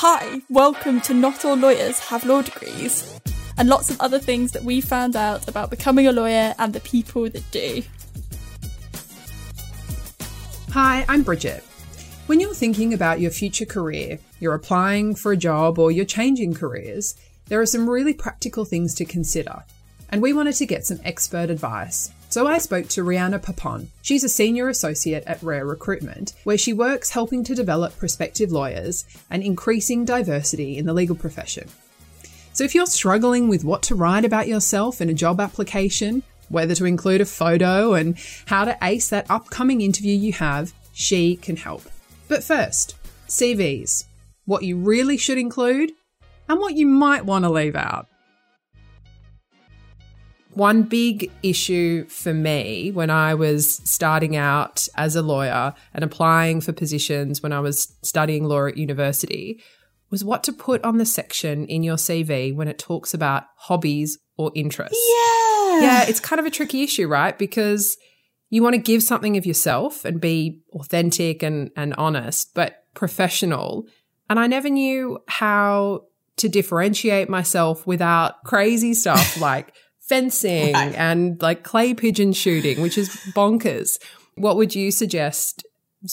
Hi, welcome to Not All Lawyers Have Law Degrees, and lots of other things that we found out about becoming a lawyer and the people that do. Hi, I'm Bridget. When you're thinking about your future career, you're applying for a job or you're changing careers, there are some really practical things to consider. And we wanted to get some expert advice. So I spoke to Rihanna Papon. She's a senior associate at Rare Recruitment, where she works helping to develop prospective lawyers and increasing diversity in the legal profession. So if you're struggling with what to write about yourself in a job application, whether to include a photo, and how to ace that upcoming interview you have, she can help. But first, CVs. What you really should include and what you might want to leave out. One big issue for me when I was starting out as a lawyer and applying for positions when I was studying law at university was what to put on the section in your CV when it talks about hobbies or interests. Yeah. Yeah, it's kind of a tricky issue, right? Because you want to give something of yourself and be authentic and, and honest, but professional. And I never knew how to differentiate myself without crazy stuff like fencing Right. and like clay pigeon shooting, which is bonkers. What would you suggest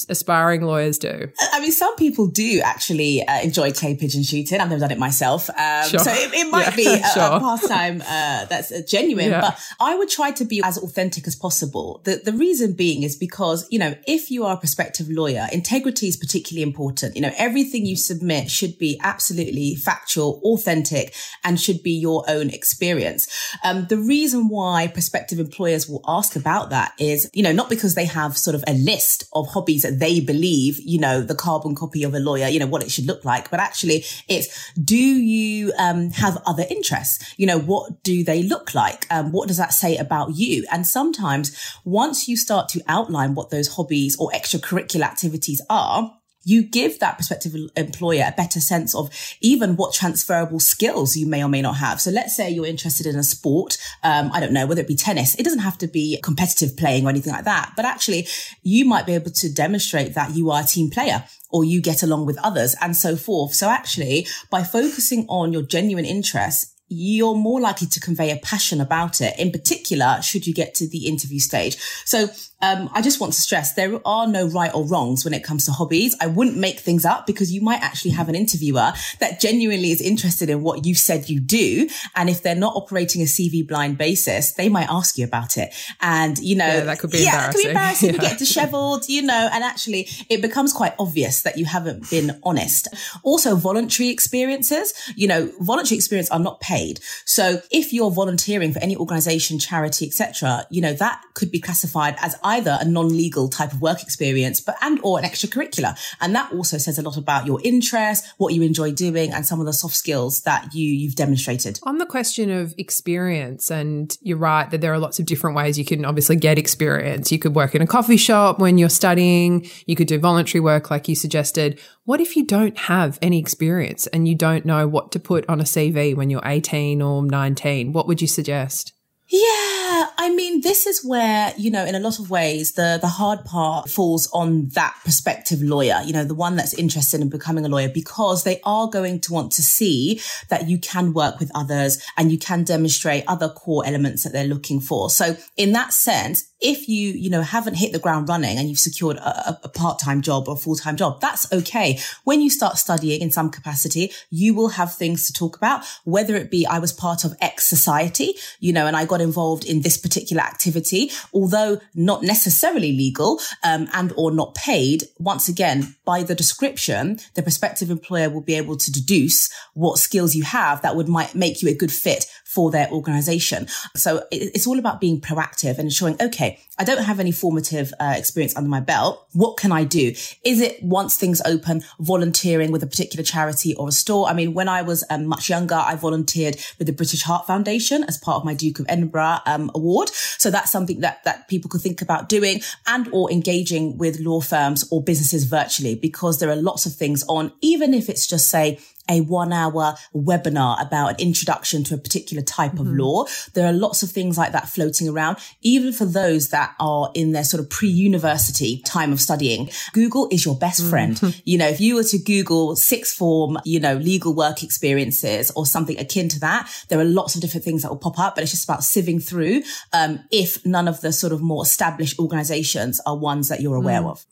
aspiring lawyers do? I mean, some people do actually uh, enjoy clay pigeon shooting. I've never done it myself. Um, Sure. So it, it might Yeah, be a, a pastime uh, that's uh, genuine, Yeah. but I would try to be as authentic as possible. The, the reason being is because, you know, if you are a prospective lawyer, integrity is particularly important. You know, everything you submit should be absolutely factual, authentic, and should be your own experience. Um, the reason why prospective employers will ask about that is, you know, not because they have sort of a list of that they believe, you know, the carbon copy of a lawyer, you know, what it should look like, but actually it's, do you um, have other interests? You know, what do they look like? Um, what does that say about you? And sometimes once you start to outline what those hobbies or extracurricular activities are, you give that prospective employer a better sense of even what transferable skills you may or may not have. So let's say you're interested in a sport. Um, I don't know, whether it be tennis. It doesn't have to be competitive playing or anything like that, but actually you might be able to demonstrate that you are a team player or you get along with others and so forth. So actually by focusing on your genuine interests, you're more likely to convey a passion about it. In particular, should you get to the interview stage. So um, I just want to stress there are no right or wrongs when it comes to hobbies. I wouldn't make things up because you might actually have an interviewer that genuinely is interested in what you said you do. And if they're not operating a CV blind basis, they might ask you about it. And, you know, Yeah, that could be yeah, it could be embarrassing. embarrassing. You get disheveled, you know, and actually it becomes quite obvious that you haven't been honest. Also, voluntary experiences, you know, voluntary experience are not paid. So if you're volunteering for any organization, charity, etc., you know, that could be classified as either a non-legal type of work experience, but and or an extracurricular. And that also says a lot about your interest, what you enjoy doing, and some of the soft skills that you you've demonstrated. On the question of experience, and you're right that there are lots of different ways you can obviously get experience. You could work in a coffee shop when you're studying, you could do voluntary work like you suggested. What if you don't have any experience and you don't know what to put on a CV when you're 18 or 19? What would you suggest? Yeah, I mean, this is where, you know, in a lot of ways, the, the hard part falls on that prospective lawyer, you know, the one that's interested in becoming a lawyer because they are going to want to see that you can work with others and you can demonstrate other core elements that they're looking for. So in that sense, if you, you know, haven't hit the ground running and you've secured a, a- part-time job or a full-time job, that's okay. When you start studying in some capacity, you will have things to talk about, whether it be I was part of X society, you know, and I got involved in this particular activity, although not necessarily legal, um, and or not paid. Once again, by the description, the prospective employer will be able to deduce what skills you have that would might make you a good fit for their organization. So it's all about being proactive and ensuring, okay, I don't have any formative uh, experience under my belt. What can I do? Is it once things open, volunteering with a particular charity or a store? I mean, when I was um, much younger, I volunteered with the British Heart Foundation as part of my Duke of Edinburgh um, award. So that's something that that people could think about doing and or engaging with law firms or businesses virtually because there are lots of things on, even if it's just say a one hour webinar about an introduction to a particular type mm-hmm. of law. There are lots of things like that floating around, even for those that are in their sort of pre-university time of studying. Google is your best friend. Mm-hmm. You know, if you were to Google sixth form, you know, legal work experiences or something akin to that, there are lots of different things that will pop up, but it's just about sieving through. Um, if none of the sort of more established organizations are ones that you're aware mm. of.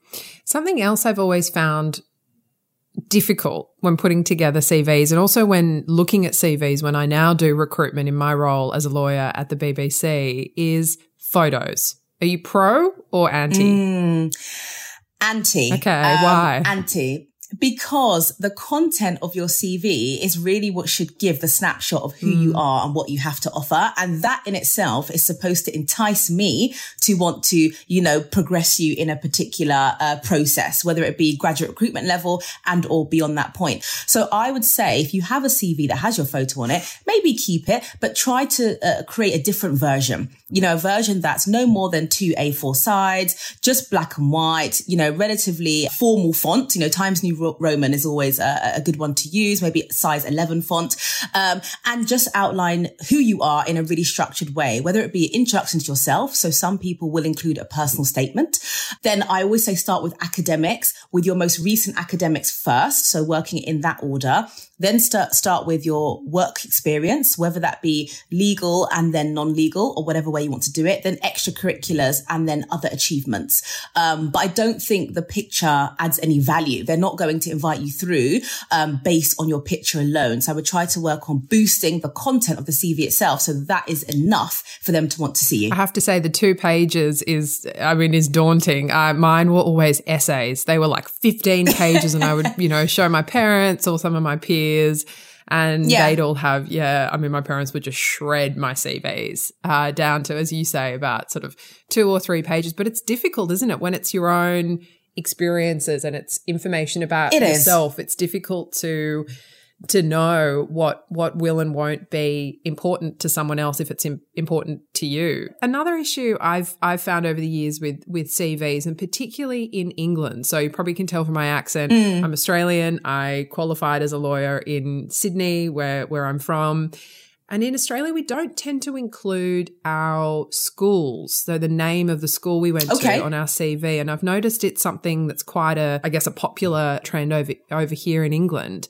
Something else I've always found difficult when putting together CVs and also when looking at CVs when I now do recruitment in my role as a lawyer at the BBC is photos. Are you pro or anti? Mm, anti. Okay, um, why? Anti because the content of your CV is really what should give the snapshot of who mm. you are and what you have to offer. And that in itself is supposed to entice me to want to, you know, progress you in a particular uh, process, whether it be graduate recruitment level and or beyond that point. So I would say if you have a CV that has your photo on it, maybe keep it, but try to uh, create a different version, you know, a version that's no more than two A4 sides, just black and white, you know, relatively formal font, you know, Times New Roman is always a, a, good one to use, maybe size 11 font, um, and just outline who you are in a really structured way, whether it be introduction to yourself. So some people will include a personal statement. Then I always say start with academics with your most recent academics first. So working in that order. Then start, start with your work experience, whether that be legal and then non-legal or whatever way you want to do it. Then extracurriculars and then other achievements. Um, but I don't think the picture adds any value. They're not going to invite you through, um, based on your picture alone. So I would try to work on boosting the content of the CV itself. So that is enough for them to want to see you. I have to say the two pages is, I mean, is daunting. Uh, mine were always essays. They were like 15 pages and I would, you know, show my parents or some of my peers. And yeah. they'd all have, yeah, I mean, my parents would just shred my CVs uh, down to, as you say, about sort of two or three pages. But it's difficult, isn't it? When it's your own experiences and it's information about it yourself, is. it's difficult to to know what what will and won't be important to someone else if it's Im- important to you. Another issue I've I've found over the years with with CVs and particularly in England. So you probably can tell from my accent, mm. I'm Australian. I qualified as a lawyer in Sydney where where I'm from. And in Australia, we don't tend to include our schools. So the name of the school we went okay. to on our CV. And I've noticed it's something that's quite a, I guess, a popular trend over, over here in England.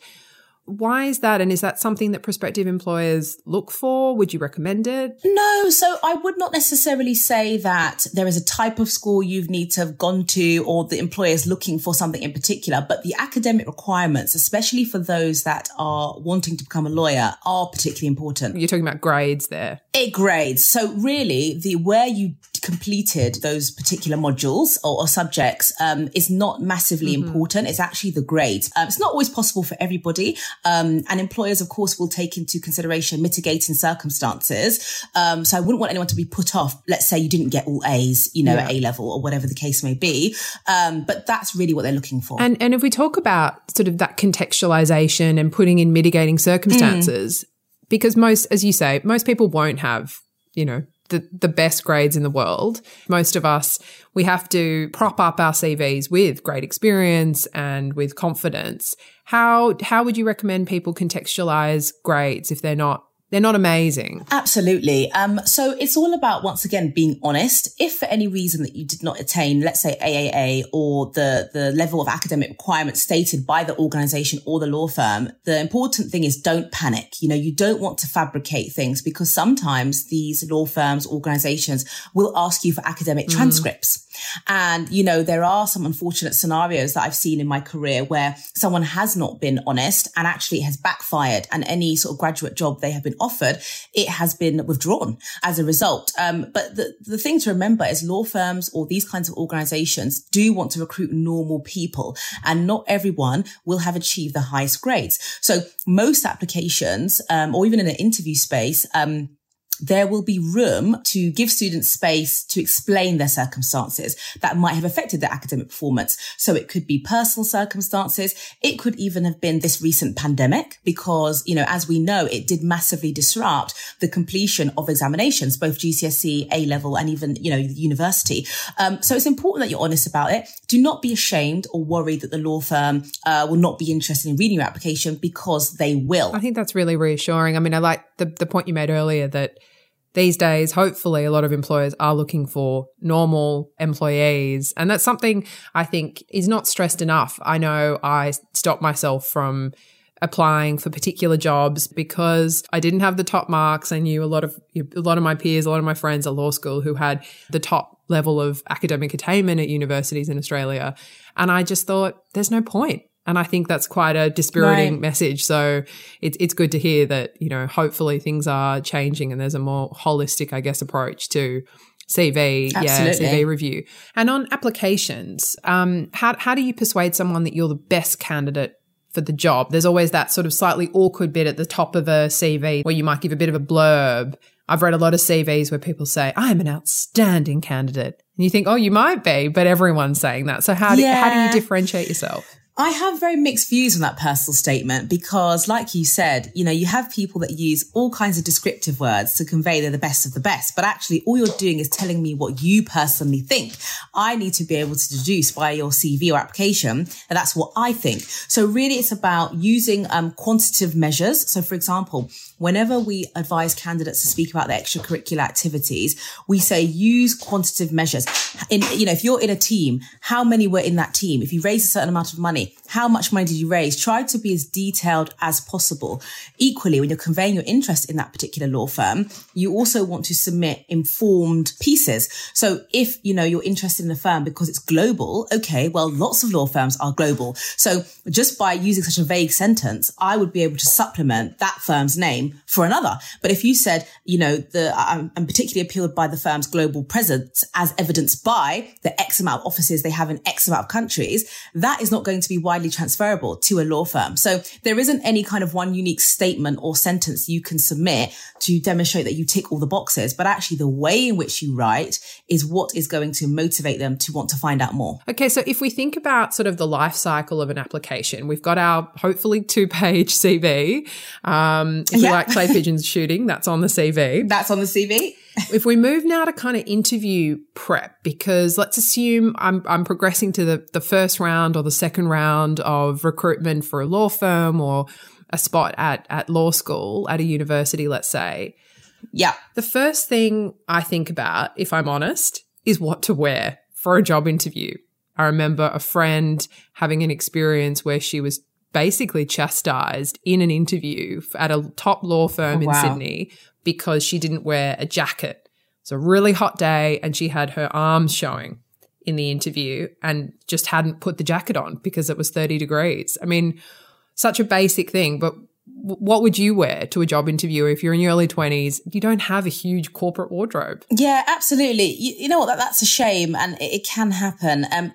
Why is that? And is that something that prospective employers look for? Would you recommend it? No. So I would not necessarily say that there is a type of school you need to have gone to or the employer is looking for something in particular, but the academic requirements, especially for those that are wanting to become a lawyer, are particularly important. You're talking about grades there. It grades. So really the where you completed those particular modules or, or subjects um, is not massively mm-hmm. important. It's actually the grade. Um, it's not always possible for everybody. Um, and employers, of course, will take into consideration mitigating circumstances. Um, so I wouldn't want anyone to be put off. Let's say you didn't get all A's, you know, yeah. at A level or whatever the case may be. Um, but that's really what they're looking for. And, and if we talk about sort of that contextualization and putting in mitigating circumstances, mm. because most, as you say, most people won't have, you know, the, the best grades in the world. Most of us, we have to prop up our CVs with great experience and with confidence. How, how would you recommend people contextualize grades if they're not they're not amazing. Absolutely. Um, so it's all about, once again, being honest. If for any reason that you did not attain, let's say AAA or the, the level of academic requirements stated by the organization or the law firm, the important thing is don't panic. You know, you don't want to fabricate things because sometimes these law firms, organizations will ask you for academic mm. transcripts. And, you know, there are some unfortunate scenarios that I've seen in my career where someone has not been honest and actually has backfired and any sort of graduate job they have been offered, it has been withdrawn as a result. Um, but the, the thing to remember is law firms or these kinds of organizations do want to recruit normal people and not everyone will have achieved the highest grades. So most applications, um, or even in an interview space, um, there will be room to give students space to explain their circumstances that might have affected their academic performance. So it could be personal circumstances. It could even have been this recent pandemic because, you know, as we know, it did massively disrupt the completion of examinations, both GCSE, A level, and even, you know, university. Um, so it's important that you're honest about it. Do not be ashamed or worried that the law firm uh, will not be interested in reading your application because they will. I think that's really reassuring. I mean, I like the, the point you made earlier that these days, hopefully, a lot of employers are looking for normal employees. And that's something I think is not stressed enough. I know I stopped myself from applying for particular jobs because I didn't have the top marks. I knew a lot of a lot of my peers, a lot of my friends at law school who had the top level of academic attainment at universities in Australia. And I just thought there's no point. And I think that's quite a dispiriting right. message. So it's it's good to hear that, you know, hopefully things are changing and there's a more holistic, I guess, approach to CV, Absolutely. yeah, CV review. And on applications, um, how how do you persuade someone that you're the best candidate for the job? There's always that sort of slightly awkward bit at the top of a CV where you might give a bit of a blurb. I've read a lot of CVs where people say, I'm an outstanding candidate. And you think, oh, you might be, but everyone's saying that. So how do, yeah. how do you differentiate yourself? I have very mixed views on that personal statement because, like you said, you know, you have people that use all kinds of descriptive words to convey they're the best of the best, but actually all you're doing is telling me what you personally think. I need to be able to deduce by your CV or application that that's what I think. So really it's about using um, quantitative measures. So for example, whenever we advise candidates to speak about their extracurricular activities, we say use quantitative measures. In, you know, if you're in a team, how many were in that team? If you raise a certain amount of money, money how much money did you raise? Try to be as detailed as possible. Equally, when you're conveying your interest in that particular law firm, you also want to submit informed pieces. So if, you know, you're interested in a firm because it's global, okay, well, lots of law firms are global. So just by using such a vague sentence, I would be able to supplement that firm's name for another. But if you said, you know, the, I'm, I'm particularly appealed by the firm's global presence as evidenced by the X amount of offices they have in X amount of countries, that is not going to be widely transferable to a law firm. So there isn't any kind of one unique statement or sentence you can submit to demonstrate that you tick all the boxes, but actually the way in which you write is what is going to motivate them to want to find out more. Okay. So if we think about sort of the life cycle of an application, we've got our hopefully two page CV. Um, if yeah. like clay pigeons shooting, that's on the CV. That's on the CV. If we move now to kind of interview prep, because let's assume I'm, I'm progressing to the, the first round or the second round of recruitment for a law firm or a spot at, at law school at a university, let's say. Yeah. The first thing I think about, if I'm honest, is what to wear for a job interview. I remember a friend having an experience where she was basically chastised in an interview at a top law firm oh, in wow. Sydney because she didn't wear a jacket. It's a really hot day and she had her arms showing in the interview and just hadn't put the jacket on because it was 30 degrees. I mean, such a basic thing, but what would you wear to a job interview if you're in your early 20s you don't have a huge corporate wardrobe yeah absolutely you, you know what that, that's a shame and it, it can happen um,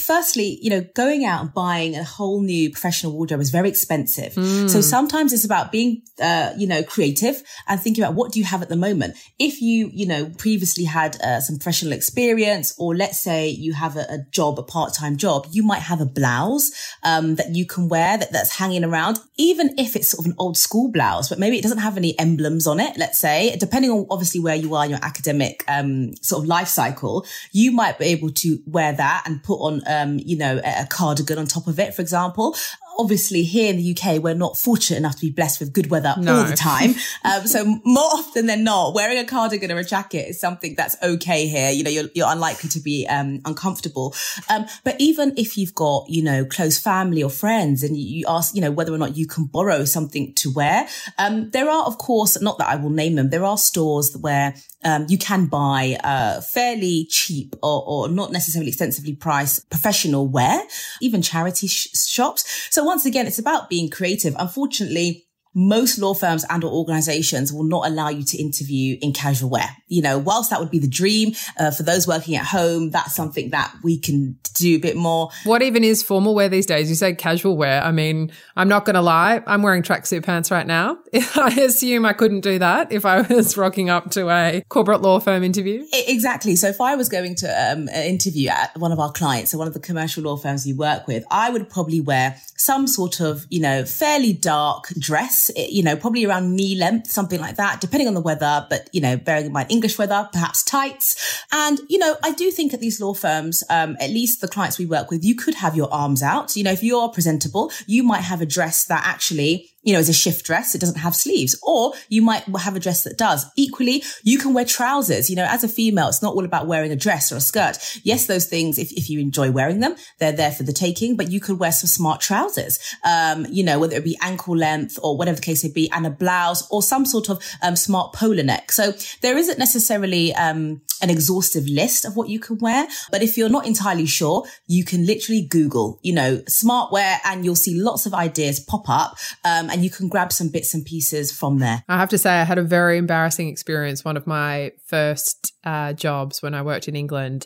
Firstly, you know, going out and buying a whole new professional wardrobe is very expensive. Mm. So sometimes it's about being, uh, you know, creative and thinking about what do you have at the moment. If you, you know, previously had uh, some professional experience, or let's say you have a, a job, a part-time job, you might have a blouse um, that you can wear that, that's hanging around, even if it's sort of an old school blouse, but maybe it doesn't have any emblems on it. Let's say, depending on obviously where you are in your academic um, sort of life cycle, you might be able to wear that and put on um, you know, a cardigan on top of it, for example obviously here in the UK, we're not fortunate enough to be blessed with good weather no. all the time. Um, so more often than not, wearing a cardigan or a jacket is something that's okay here. You know, you're, you're unlikely to be, um, uncomfortable. Um, but even if you've got, you know, close family or friends and you, you, ask, you know, whether or not you can borrow something to wear, um, there are, of course, not that I will name them, there are stores where um, you can buy uh, fairly cheap or, or, not necessarily extensively priced professional wear, even charity sh- shops. So once again, it's about being creative. Unfortunately, most law firms and or organizations will not allow you to interview in casual wear. You know, whilst that would be the dream uh, for those working at home, that's something that we can do a bit more. What even is formal wear these days? You say casual wear. I mean, I'm not going to lie. I'm wearing tracksuit pants right now. I assume I couldn't do that if I was rocking up to a corporate law firm interview. Exactly. So if I was going to um, an interview at one of our clients, so one of the commercial law firms you work with, I would probably wear some sort of, you know, fairly dark dress, you know, probably around knee length, something like that, depending on the weather. But, you know, bearing in mind English weather, perhaps tights. And, you know, I do think at these law firms, um, at least the clients we work with, you could have your arms out. You know, if you're presentable, you might have a dress that actually you know, as a shift dress. It doesn't have sleeves. Or you might have a dress that does. Equally, you can wear trousers. You know, as a female, it's not all about wearing a dress or a skirt. Yes, those things, if, if you enjoy wearing them, they're there for the taking, but you could wear some smart trousers. Um, you know, whether it be ankle length or whatever the case may be, and a blouse or some sort of um, smart polar neck. So there isn't necessarily um, an exhaustive list of what you can wear. But if you're not entirely sure, you can literally Google, you know, smart wear and you'll see lots of ideas pop up. Um, and you can grab some bits and pieces from there. I have to say, I had a very embarrassing experience. One of my first uh, jobs when I worked in England,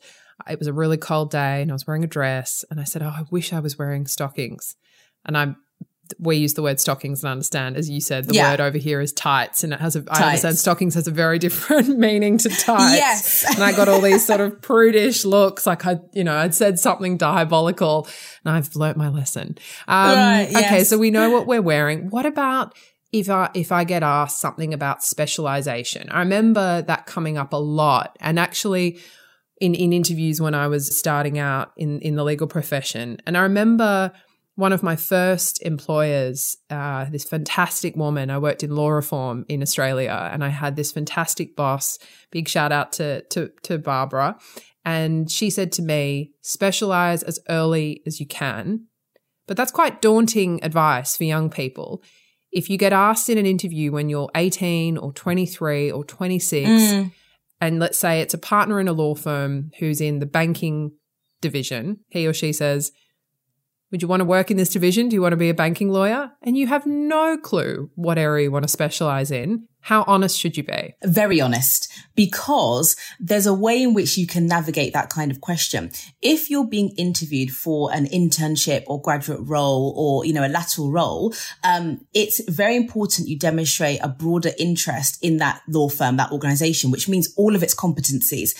it was a really cold day and I was wearing a dress. And I said, Oh, I wish I was wearing stockings. And I'm we use the word stockings and understand, as you said, the yeah. word over here is tights, and it has a. Tights. I understand stockings has a very different meaning to tights. Yes, and I got all these sort of prudish looks, like I, you know, I'd said something diabolical, and I've learnt my lesson. Um, right, yes. Okay, so we know what we're wearing. What about if I if I get asked something about specialization? I remember that coming up a lot, and actually. In, in interviews when I was starting out in, in the legal profession. And I remember one of my first employers, uh, this fantastic woman. I worked in law reform in Australia, and I had this fantastic boss. Big shout out to to, to Barbara, and she said to me, "Specialize as early as you can." But that's quite daunting advice for young people. If you get asked in an interview when you're 18 or 23 or 26, mm. and let's say it's a partner in a law firm who's in the banking division, he or she says, would you want to work in this division? Do you want to be a banking lawyer? And you have no clue what area you want to specialize in. How honest should you be? Very honest, because there's a way in which you can navigate that kind of question. If you're being interviewed for an internship or graduate role or, you know, a lateral role, um, it's very important you demonstrate a broader interest in that law firm, that organization, which means all of its competencies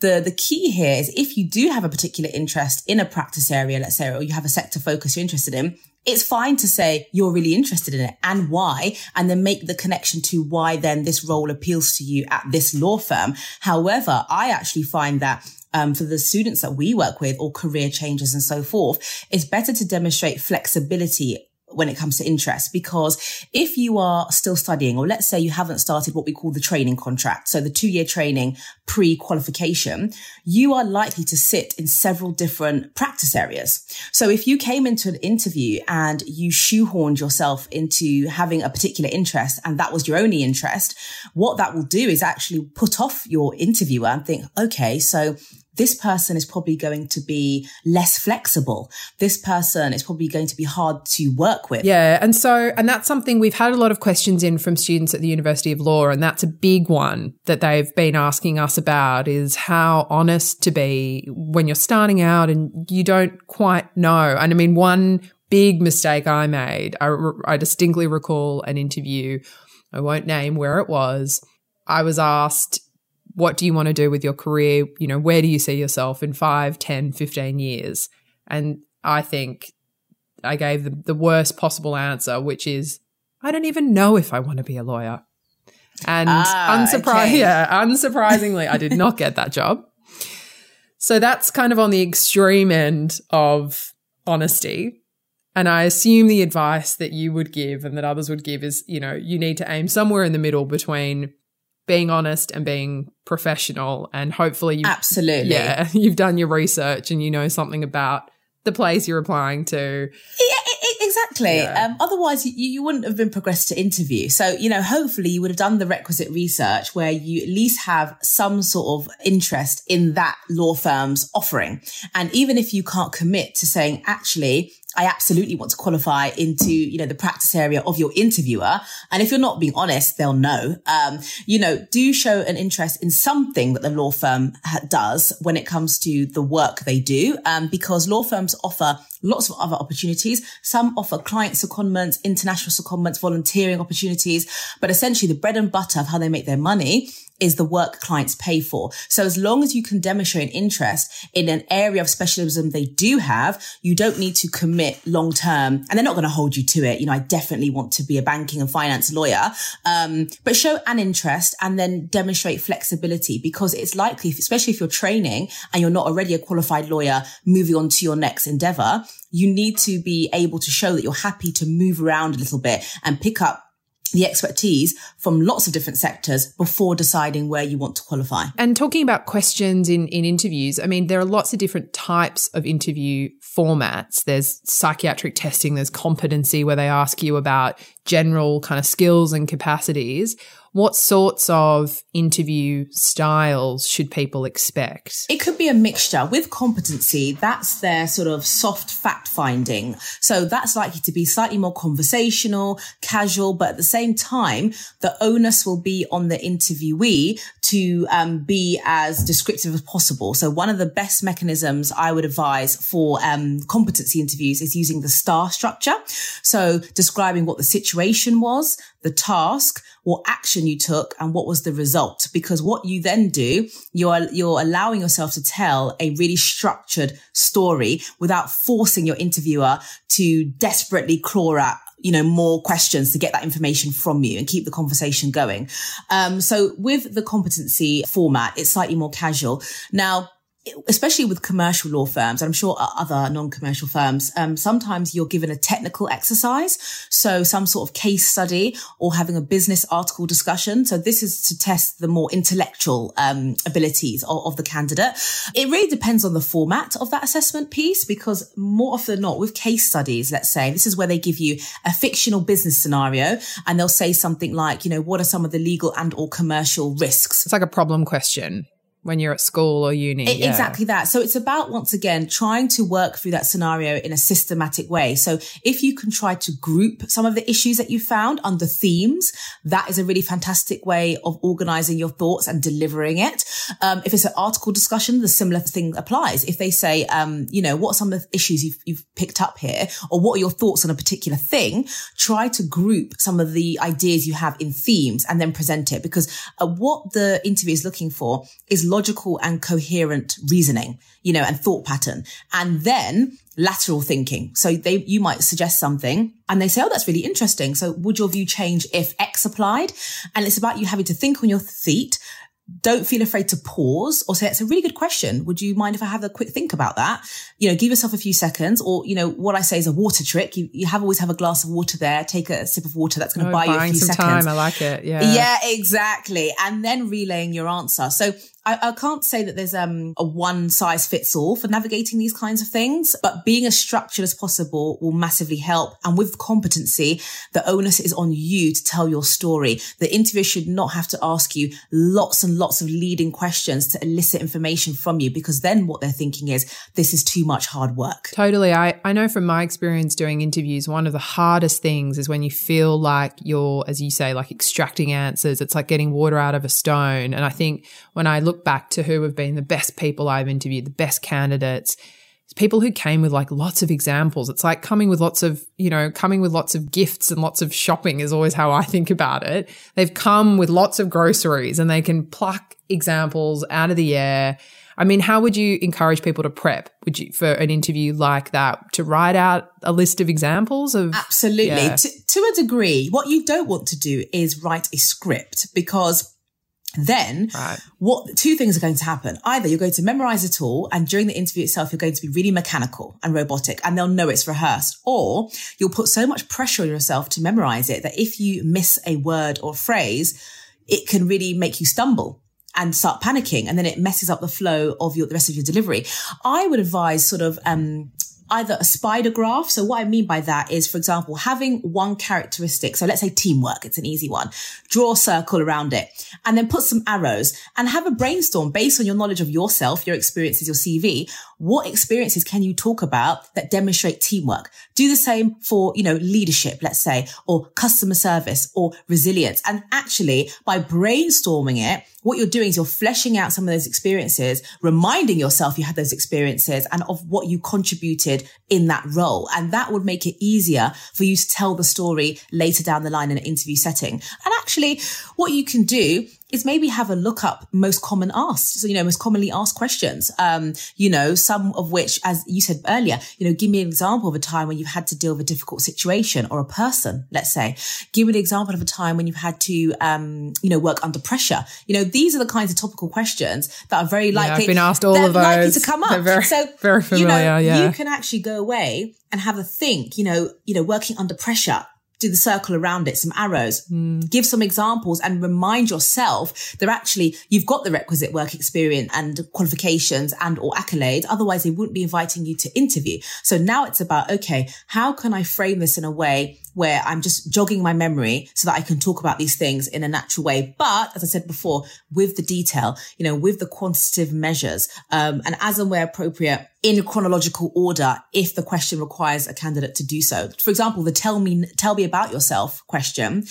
the, the key here is if you do have a particular interest in a practice area, let's say, or you have a sector focus you're interested in, it's fine to say you're really interested in it and why, and then make the connection to why then this role appeals to you at this law firm. However, I actually find that um, for the students that we work with or career changes and so forth, it's better to demonstrate flexibility when it comes to interest because if you are still studying or let's say you haven't started what we call the training contract so the two year training pre qualification you are likely to sit in several different practice areas. So if you came into an interview and you shoehorned yourself into having a particular interest and that was your only interest what that will do is actually put off your interviewer and think okay so this person is probably going to be less flexible. This person is probably going to be hard to work with. Yeah. And so, and that's something we've had a lot of questions in from students at the University of Law. And that's a big one that they've been asking us about is how honest to be when you're starting out and you don't quite know. And I mean, one big mistake I made, I, I distinctly recall an interview. I won't name where it was. I was asked, what do you want to do with your career? You know, where do you see yourself in 5, 10, 15 years? And I think I gave the, the worst possible answer, which is, I don't even know if I want to be a lawyer. And ah, unsurpri- okay. yeah, unsurprisingly, I did not get that job. So that's kind of on the extreme end of honesty. And I assume the advice that you would give and that others would give is, you know, you need to aim somewhere in the middle between being honest and being professional and hopefully you absolutely. yeah you've done your research and you know something about the place you're applying to. Yeah exactly. Yeah. Um, otherwise you, you wouldn't have been progressed to interview. So you know hopefully you would have done the requisite research where you at least have some sort of interest in that law firm's offering. And even if you can't commit to saying actually I absolutely want to qualify into, you know, the practice area of your interviewer. And if you're not being honest, they'll know. Um, you know, do show an interest in something that the law firm ha- does when it comes to the work they do. Um, because law firms offer lots of other opportunities. Some offer client secondments, international secondments, volunteering opportunities, but essentially the bread and butter of how they make their money is the work clients pay for. So as long as you can demonstrate an interest in an area of specialism they do have, you don't need to commit long term and they're not going to hold you to it. You know, I definitely want to be a banking and finance lawyer. Um, but show an interest and then demonstrate flexibility because it's likely, especially if you're training and you're not already a qualified lawyer moving on to your next endeavor, you need to be able to show that you're happy to move around a little bit and pick up the expertise from lots of different sectors before deciding where you want to qualify. And talking about questions in, in interviews, I mean, there are lots of different types of interview formats. There's psychometric testing, there's competency where they ask you about general kind of skills and capacities what sorts of interview styles should people expect? It could be a mixture. With competency, that's their sort of soft fact finding. So that's likely to be slightly more conversational, casual, but at the same time, the onus will be on the interviewee to um, be as descriptive as possible. So one of the best mechanisms I would advise for um, competency interviews is using the star structure. So describing what the situation was, the task, what action you took and what was the result. Because what you then do, you're, you're allowing yourself to tell a really structured story without forcing your interviewer to desperately claw at you know, more questions to get that information from you and keep the conversation going. Um, so with the competency format, it's slightly more casual. Now, especially with commercial law firms, and I'm sure other non-commercial firms, um, sometimes you're given a technical exercise. So some sort of case study or having a business article discussion. So this is to test the more intellectual, um, abilities of, of, the candidate. It really depends on the format of that assessment piece because more often than not with case studies, let's say this is where they give you a fictional business scenario and they'll say something like, you know, what are some of the legal and or commercial risks? It's like a problem question when you're at school or uni. It, yeah. Exactly that. So it's about, once again, trying to work through that scenario in a systematic way. So if you can try to group some of the issues that you found under themes, that is a really fantastic way of organizing your thoughts and delivering it. Um, if it's an article discussion, the similar thing applies. If they say, um, you know, what are some of the issues you've, you've picked up here or what are your thoughts on a particular thing? Try to group some of the ideas you have in themes and then present it because uh, what the interview is looking for is logical and coherent reasoning, you know, and thought pattern. And then lateral thinking. So they, you might suggest something and they say, Oh, that's really interesting. So would your view change if X applied? And it's about you having to think on your feet, don't feel afraid to pause or say, it's a really good question. Would you mind if I have a quick think about that? You know, give yourself a few seconds or, you know, what I say is a water trick. You, you have always have a glass of water there. Take a sip of water. That's going to oh, buy you a few some seconds. Time. I like it. Yeah. Yeah, exactly. And then relaying your answer. So I, I, can't say that there's um, a one size fits all for navigating these kinds of things, but being as structured as possible will massively help. And with competency, the onus is on you to tell your story. The interviewer should not have to ask you lots and lots of leading questions to elicit information from you because then what they're thinking is this is too much hard work. Totally. I, I know from my experience doing interviews, one of the hardest things is when you feel like you're, as you say, like extracting answers. It's like getting water out of a stone. And I think when I look look back to who have been the best people I've interviewed, the best candidates, people who came with like lots of examples. It's like coming with lots of, you know, coming with lots of gifts and lots of shopping is always how I think about it. They've come with lots of groceries and they can pluck examples out of the air. I mean, how would you encourage people to prep? Would you for an interview like that to write out a list of examples of Absolutely. Yeah. To, to a degree. What you don't want to do is write a script because then right. what two things are going to happen. Either you're going to memorize it all and during the interview itself, you're going to be really mechanical and robotic and they'll know it's rehearsed or you'll put so much pressure on yourself to memorize it that if you miss a word or phrase, it can really make you stumble and start panicking and then it messes up the flow of your, the rest of your delivery. I would advise sort of, um, either a spider graph. So what I mean by that is, for example, having one characteristic. So let's say teamwork. It's an easy one. Draw a circle around it and then put some arrows and have a brainstorm based on your knowledge of yourself, your experiences, your CV. What experiences can you talk about that demonstrate teamwork? Do the same for, you know, leadership, let's say, or customer service or resilience. And actually by brainstorming it, what you're doing is you're fleshing out some of those experiences, reminding yourself you had those experiences and of what you contributed in that role. And that would make it easier for you to tell the story later down the line in an interview setting. And actually what you can do is maybe have a look up most common asked. So, you know, most commonly asked questions. Um, you know, some of which, as you said earlier, you know, give me an example of a time when you've had to deal with a difficult situation or a person, let's say. Give me an example of a time when you've had to, um, you know, work under pressure. You know, these are the kinds of topical questions that are very likely. Yeah, I've been asked all of those. Likely to come up. very, so, very familiar. You know, yeah. you can actually go away and have a think, you know, you know, working under pressure do the circle around it, some arrows, mm. give some examples and remind yourself that actually you've got the requisite work experience and qualifications and or accolades. Otherwise they wouldn't be inviting you to interview. So now it's about, okay, how can I frame this in a way where I'm just jogging my memory so that I can talk about these things in a natural way. But as I said before, with the detail, you know, with the quantitative measures, um, and as and where appropriate in chronological order, if the question requires a candidate to do so. For example, the tell me, tell me about yourself question.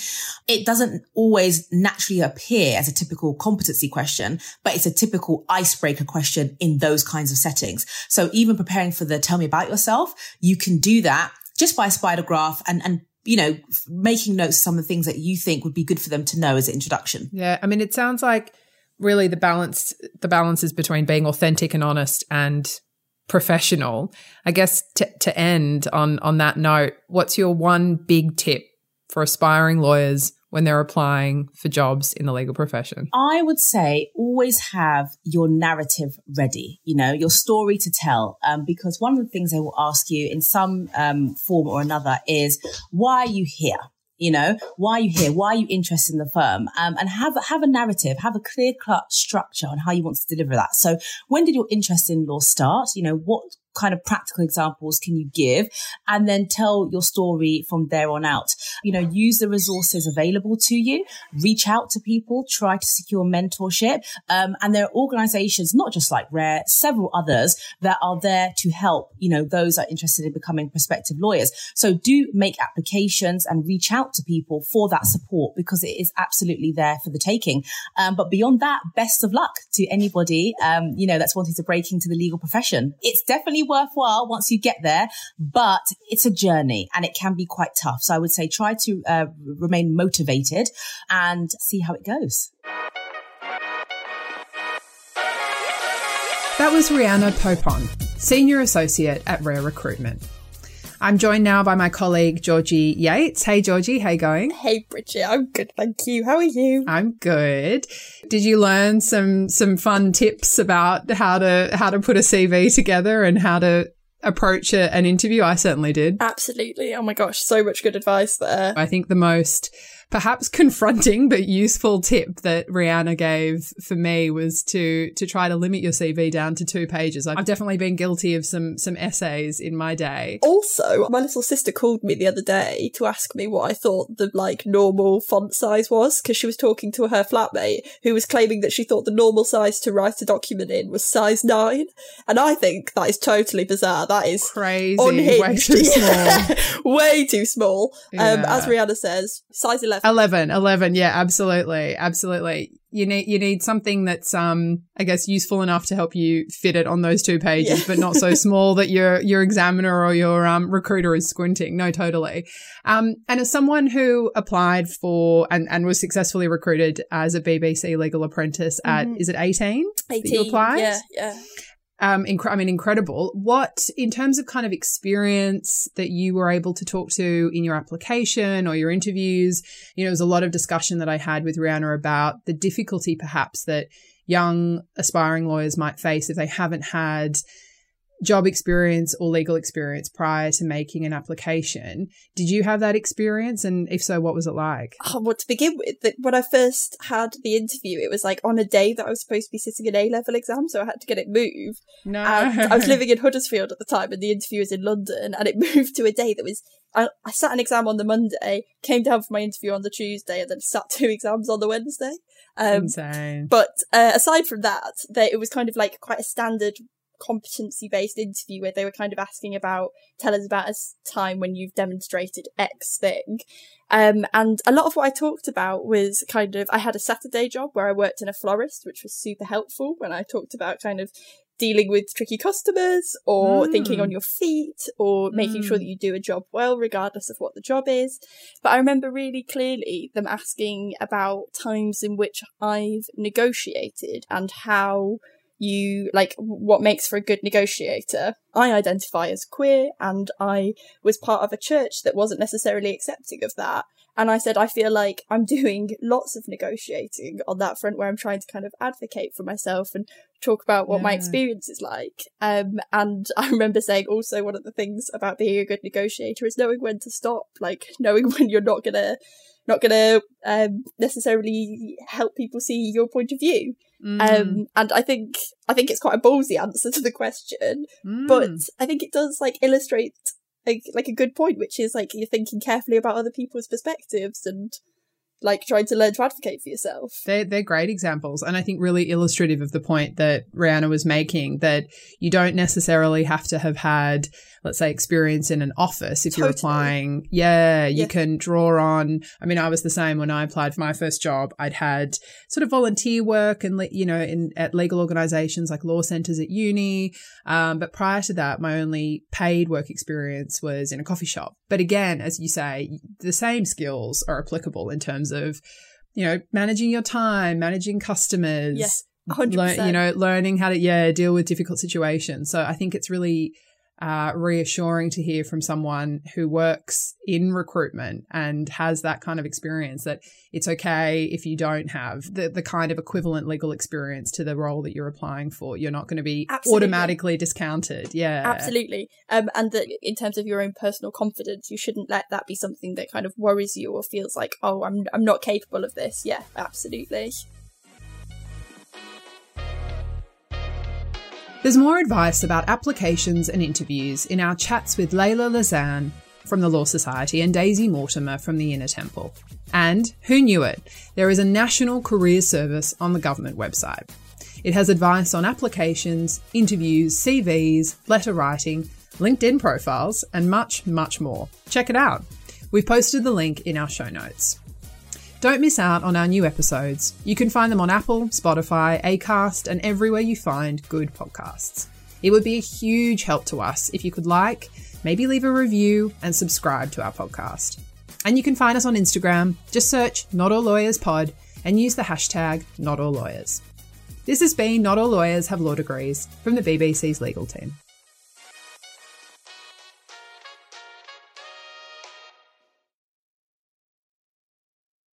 It doesn't always naturally appear as a typical competency question, but it's a typical icebreaker question in those kinds of settings. So even preparing for the tell me about yourself, you can do that just by spider graph and, and you know, making notes of some of the things that you think would be good for them to know as an introduction. Yeah. I mean, it sounds like really the balance, the balance is between being authentic and honest and professional. I guess to, to end on, on that note, what's your one big tip for aspiring lawyers when they're applying for jobs in the legal profession? I would say always have your narrative ready, you know, your story to tell. Um, because one of the things they will ask you in some um, form or another is, why are you here? You know, why are you here? Why are you interested in the firm? Um, and have have a narrative, have a clear cut structure on how you want to deliver that. So, when did your interest in law start? You know, what kind of practical examples can you give? And then tell your story from there on out. You know, use the resources available to you, reach out to people, try to secure mentorship. Um, and there are organizations, not just like Rare, several others that are there to help, you know, those are interested in becoming prospective lawyers. So do make applications and reach out to people for that support because it is absolutely there for the taking. Um, but beyond that, best of luck to anybody, um, you know, that's wanting to break into the legal profession. It's definitely worthwhile once you get there, but it's a journey and it can be quite tough. So I would say try to uh, remain motivated and see how it goes. That was Rhianna Popon, Senior Associate at Rare Recruitment. I'm joined now by my colleague Georgie Yates. Hey Georgie, how you going? Hey Bridget, I'm good, thank you. How are you? I'm good. Did you learn some some fun tips about how to how to put a CV together and how to approach a, an interview? I certainly did. Absolutely. Oh my gosh, so much good advice there. I think the most perhaps confronting but useful tip that Rihanna gave for me was to to try to limit your CV down to two pages. I've definitely been guilty of some some essays in my day. Also, my little sister called me the other day to ask me what I thought the like normal font size was because she was talking to her flatmate who was claiming that she thought the normal size to write a document in was size nine, and I think that is totally bizarre. That is crazy, unhinged. way too small. way too small. Yeah. Um, as Rihanna says, size eleven 11 11 yeah absolutely absolutely. You need you need something that's um i guess useful enough to help you fit it on those two pages yeah. but not so small that your your examiner or your um, recruiter is squinting. No totally. Um and as someone who applied for and and was successfully recruited as a bbc legal apprentice at mm-hmm. is it 18 18 you applied? yeah yeah um, inc- I mean, incredible. What, in terms of kind of experience that you were able to talk to in your application or your interviews, you know, there was a lot of discussion that I had with Rihanna about the difficulty perhaps that young aspiring lawyers might face if they haven't had job experience or legal experience prior to making an application. Did you have that experience? And if so, what was it like? Oh, well, to begin with, the, when I first had the interview, it was like on a day that I was supposed to be sitting an A level exam, so I had to get it moved. No. And I was living in Huddersfield at the time, and the interview was in London, and it moved to a day that was. I, I sat an exam on the Monday, came down for my interview on the Tuesday, and then sat two exams on the Wednesday. Um, Insane. but uh, aside from that, they, it was kind of like quite a standard competency based interview where they were kind of asking about tell us about a time when you've demonstrated X thing. Um, and a lot of what I talked about was kind of I had a Saturday job where I worked in a florist, which was super helpful when I talked about kind of dealing with tricky customers or Mm. thinking on your feet or making sure Mm. that you do a job well regardless of what the job is. But I remember really clearly them asking about times in which I've negotiated and how you like what makes for a good negotiator. I identify as queer and I was part of a church that wasn't necessarily accepting of that. And I said, I feel like I'm doing lots of negotiating on that front where I'm trying to kind of advocate for myself and talk about what my experience is like. Um, and I remember saying also one of the things about being a good negotiator is knowing when to stop, like knowing when you're not gonna, not gonna, um, necessarily help people see your point of view. Mm. Um, and I think, I think it's quite a ballsy answer to the question, Mm. but I think it does like illustrate like, like a good point, which is like you're thinking carefully about other people's perspectives and like trying to learn to advocate for yourself. They're, they're great examples. And I think really illustrative of the point that Rihanna was making that you don't necessarily have to have had, let's say, experience in an office if you're applying. Yeah, you Yeah. can draw on. I mean, I was the same when I applied for my first job. I'd had sort of volunteer work and, you know, in at legal organizations like law centers at uni. Um, but prior to that, my only paid work experience was in a coffee shop. But again, as you say, the same skills are applicable in terms of, you know, managing your time, managing customers, Yeah, A hundred lear- you know, learning how to, yeah, deal with difficult situations. So I think it's really uh, reassuring to hear from someone who works in recruitment and has that kind of experience that it's okay if you don't have the, the kind of equivalent legal experience to the role that you're applying for. You're not going to be Absolutely. automatically discounted. Yeah. Absolutely. Um, and that in terms of your own personal confidence, you shouldn't let that be something that kind of worries you or feels like, oh, I'm I'm not capable of this. Yeah, absolutely. There's more advice about applications and interviews in our chats with Layla Lazan from the Law Society and Daisy Mortimer from the Inner Temple. And who knew it? There is a national career service on the government website. It has advice on applications, interviews, CVs, letter writing, LinkedIn profiles, and much, much more. Check it out. We've posted the link in our show notes. Don't miss out on our new episodes. You can find them on Apple, Spotify, Acast, and everywhere you find good podcasts. It would be a huge help to us if you could like, maybe leave a review, and subscribe to our podcast. And you can find us on Instagram. Just search Not All Lawyers Pod and use the hashtag Not All Lawyers. This has been Not All Lawyers Have Law Degrees from the BBC's legal team.